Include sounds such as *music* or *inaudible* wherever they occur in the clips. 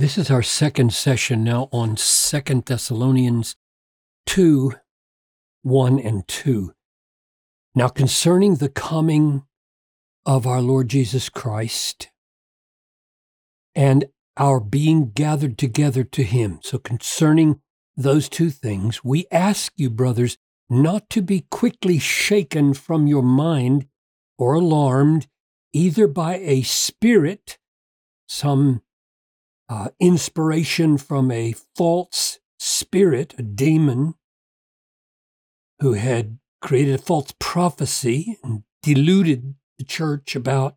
This is our second session now on Second Thessalonians 2 1 and 2. Now, concerning the coming of our Lord Jesus Christ and our being gathered together to Him. So, concerning those two things, we ask you, brothers, not to be quickly shaken from your mind or alarmed, either by a spirit, some uh, inspiration from a false spirit, a demon, who had created a false prophecy and deluded the church about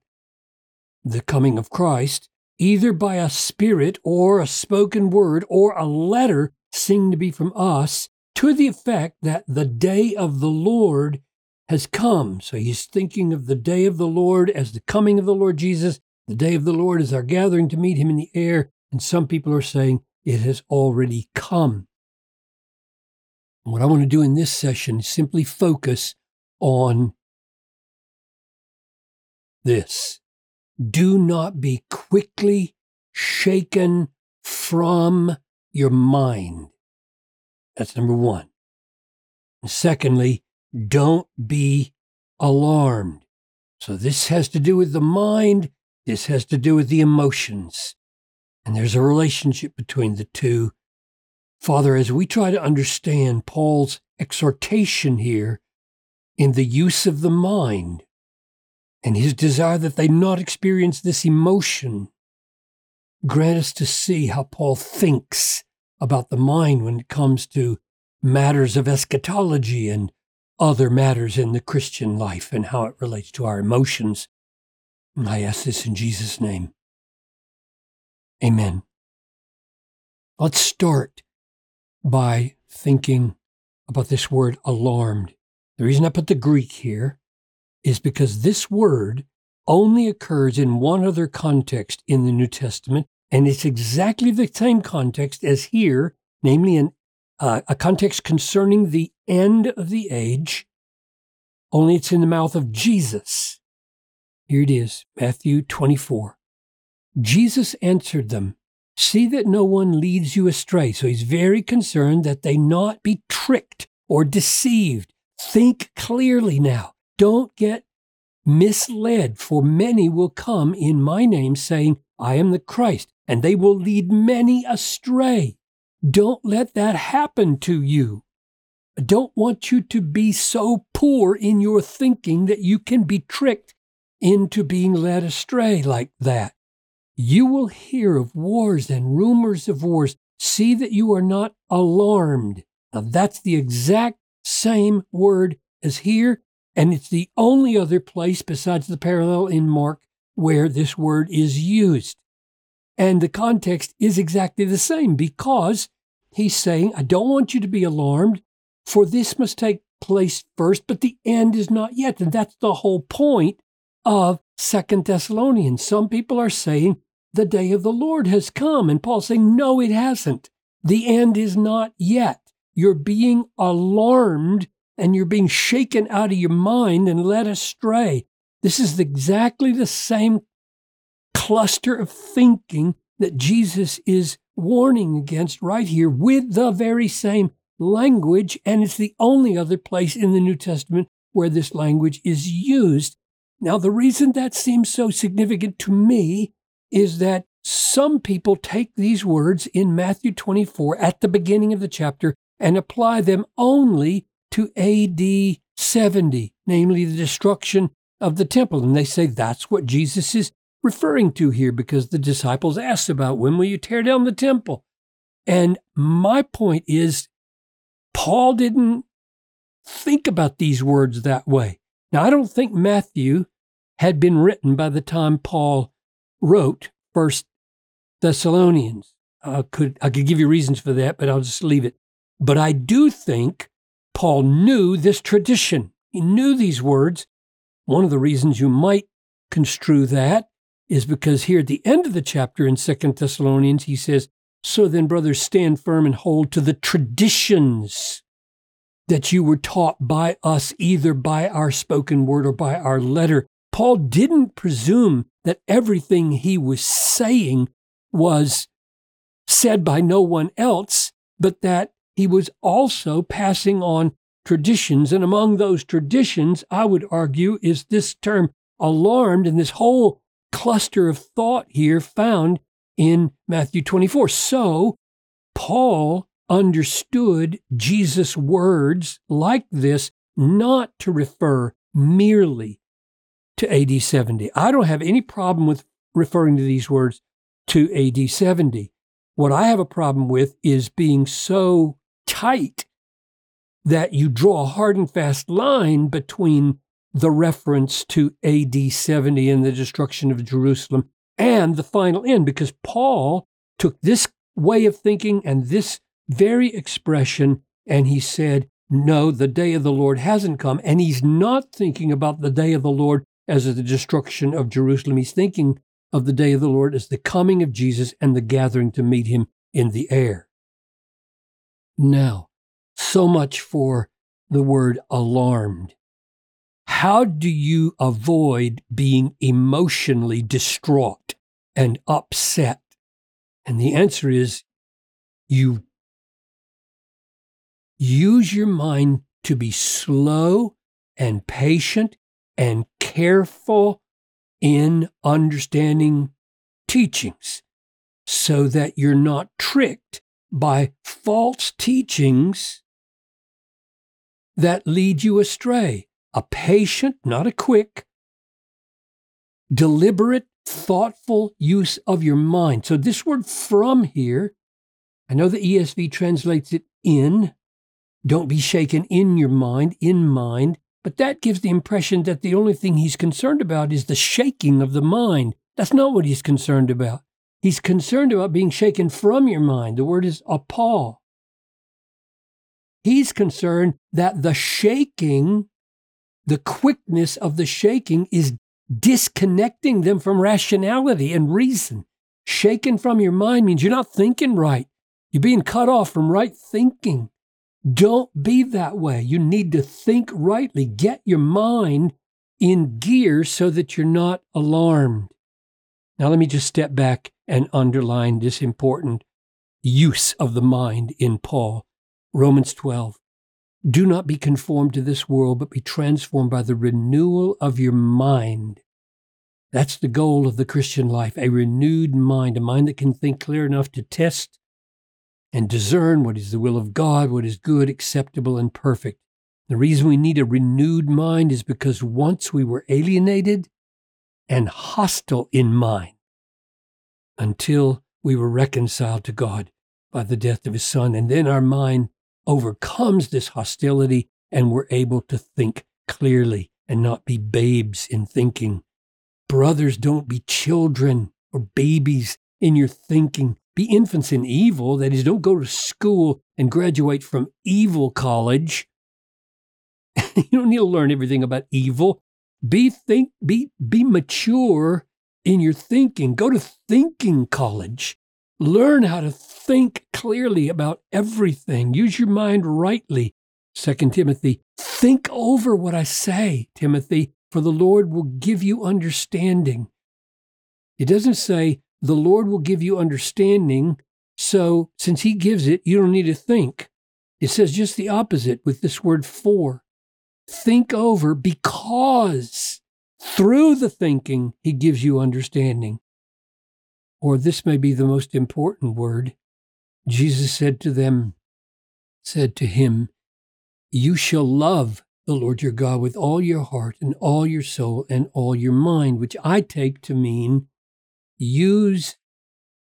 the coming of Christ, either by a spirit or a spoken word or a letter seeming to be from us, to the effect that the day of the Lord has come. So he's thinking of the day of the Lord as the coming of the Lord Jesus. The day of the Lord is our gathering to meet him in the air. And some people are saying it has already come. what I want to do in this session is simply focus on this. Do not be quickly shaken from your mind. That's number one. And secondly, don't be alarmed. So this has to do with the mind. This has to do with the emotions. And there's a relationship between the two. Father, as we try to understand Paul's exhortation here in the use of the mind and his desire that they not experience this emotion, grant us to see how Paul thinks about the mind when it comes to matters of eschatology and other matters in the Christian life and how it relates to our emotions. I ask this in Jesus' name. Amen. Let's start by thinking about this word alarmed. The reason I put the Greek here is because this word only occurs in one other context in the New Testament, and it's exactly the same context as here, namely in uh, a context concerning the end of the age, only it's in the mouth of Jesus. Here it is, Matthew 24. Jesus answered them, See that no one leads you astray. So he's very concerned that they not be tricked or deceived. Think clearly now. Don't get misled, for many will come in my name saying, I am the Christ, and they will lead many astray. Don't let that happen to you. I don't want you to be so poor in your thinking that you can be tricked into being led astray like that. You will hear of wars and rumors of wars. See that you are not alarmed. Now, that's the exact same word as here, and it's the only other place besides the parallel in Mark where this word is used. And the context is exactly the same because he's saying, I don't want you to be alarmed, for this must take place first, but the end is not yet. And that's the whole point of Second Thessalonians. Some people are saying the day of the Lord has come. And Paul's saying, no, it hasn't. The end is not yet. You're being alarmed and you're being shaken out of your mind and led astray. This is exactly the same cluster of thinking that Jesus is warning against right here with the very same language. And it's the only other place in the New Testament where this language is used. Now, the reason that seems so significant to me is that some people take these words in Matthew 24 at the beginning of the chapter and apply them only to AD 70, namely the destruction of the temple. And they say that's what Jesus is referring to here because the disciples asked about when will you tear down the temple? And my point is, Paul didn't think about these words that way. Now, I don't think Matthew had been written by the time Paul wrote First Thessalonians. I could I could give you reasons for that, but I'll just leave it. But I do think Paul knew this tradition. He knew these words. One of the reasons you might construe that is because here at the end of the chapter in Second Thessalonians, he says, So then, brothers, stand firm and hold to the traditions that you were taught by us, either by our spoken word or by our letter. Paul didn't presume that everything he was saying was said by no one else, but that he was also passing on traditions. And among those traditions, I would argue, is this term alarmed and this whole cluster of thought here found in Matthew 24. So, Paul understood Jesus' words like this not to refer merely to AD 70. I don't have any problem with referring to these words to AD 70. What I have a problem with is being so tight that you draw a hard and fast line between the reference to AD 70 and the destruction of Jerusalem and the final end, because Paul took this way of thinking and this very expression and he said, No, the day of the Lord hasn't come. And he's not thinking about the day of the Lord as of the destruction of Jerusalem. He's thinking of the day of the Lord as the coming of Jesus and the gathering to meet him in the air. Now, so much for the word alarmed. How do you avoid being emotionally distraught and upset? And the answer is you use your mind to be slow and patient and careful in understanding teachings so that you're not tricked by false teachings that lead you astray. A patient, not a quick, deliberate, thoughtful use of your mind. So, this word from here, I know the ESV translates it in. Don't be shaken in your mind, in mind. But that gives the impression that the only thing he's concerned about is the shaking of the mind. That's not what he's concerned about. He's concerned about being shaken from your mind. The word is apo. He's concerned that the shaking, the quickness of the shaking is disconnecting them from rationality and reason. Shaken from your mind means you're not thinking right. You're being cut off from right thinking. Don't be that way. You need to think rightly. Get your mind in gear so that you're not alarmed. Now, let me just step back and underline this important use of the mind in Paul. Romans 12. Do not be conformed to this world, but be transformed by the renewal of your mind. That's the goal of the Christian life a renewed mind, a mind that can think clear enough to test and discern what is the will of God, what is good, acceptable, and perfect. The reason we need a renewed mind is because once we were alienated and hostile in mind until we were reconciled to God by the death of his son. And then our mind overcomes this hostility and we're able to think clearly and not be babes in thinking. Brothers, don't be children or babies in your thinking be infants in evil. That is, don't go to school and graduate from evil college. *laughs* you don't need to learn everything about evil. Be think be be mature in your thinking. Go to thinking college. Learn how to think clearly about everything. Use your mind rightly. Second Timothy, think over what I say, Timothy, for the Lord will give you understanding. It doesn't say the Lord will give you understanding. So, since He gives it, you don't need to think. It says just the opposite with this word for. Think over because through the thinking, He gives you understanding. Or this may be the most important word. Jesus said to them, said to him, You shall love the Lord your God with all your heart and all your soul and all your mind, which I take to mean use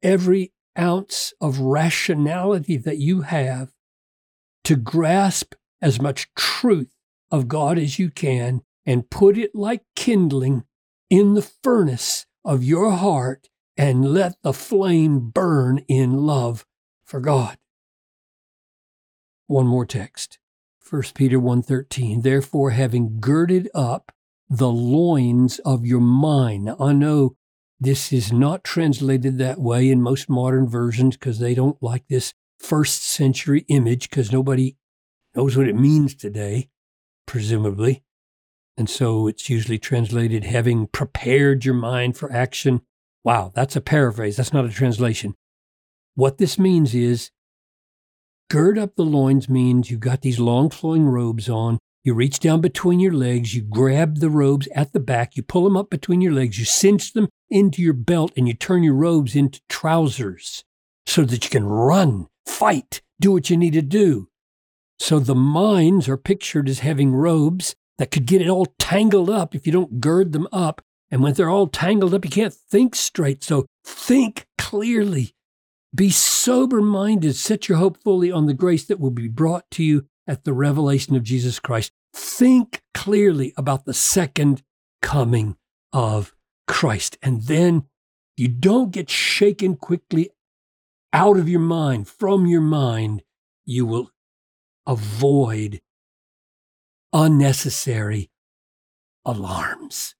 every ounce of rationality that you have to grasp as much truth of God as you can and put it like kindling in the furnace of your heart and let the flame burn in love for God. One more text. 1 Peter 1:13 Therefore having girded up the loins of your mind. I know this is not translated that way in most modern versions because they don't like this first century image because nobody knows what it means today, presumably. And so it's usually translated having prepared your mind for action. Wow, that's a paraphrase. That's not a translation. what this means is gird up the loins means you've got these long flowing robes on. You reach down between your legs, you grab the robes at the back, you pull them up between your legs, you cinch them into your belt, and you turn your robes into trousers so that you can run, fight, do what you need to do. So the minds are pictured as having robes that could get it all tangled up if you don't gird them up. And when they're all tangled up, you can't think straight. So think clearly. Be sober minded. Set your hope fully on the grace that will be brought to you at the revelation of Jesus Christ. Think clearly about the second coming of Christ. And then you don't get shaken quickly out of your mind, from your mind. You will avoid unnecessary alarms.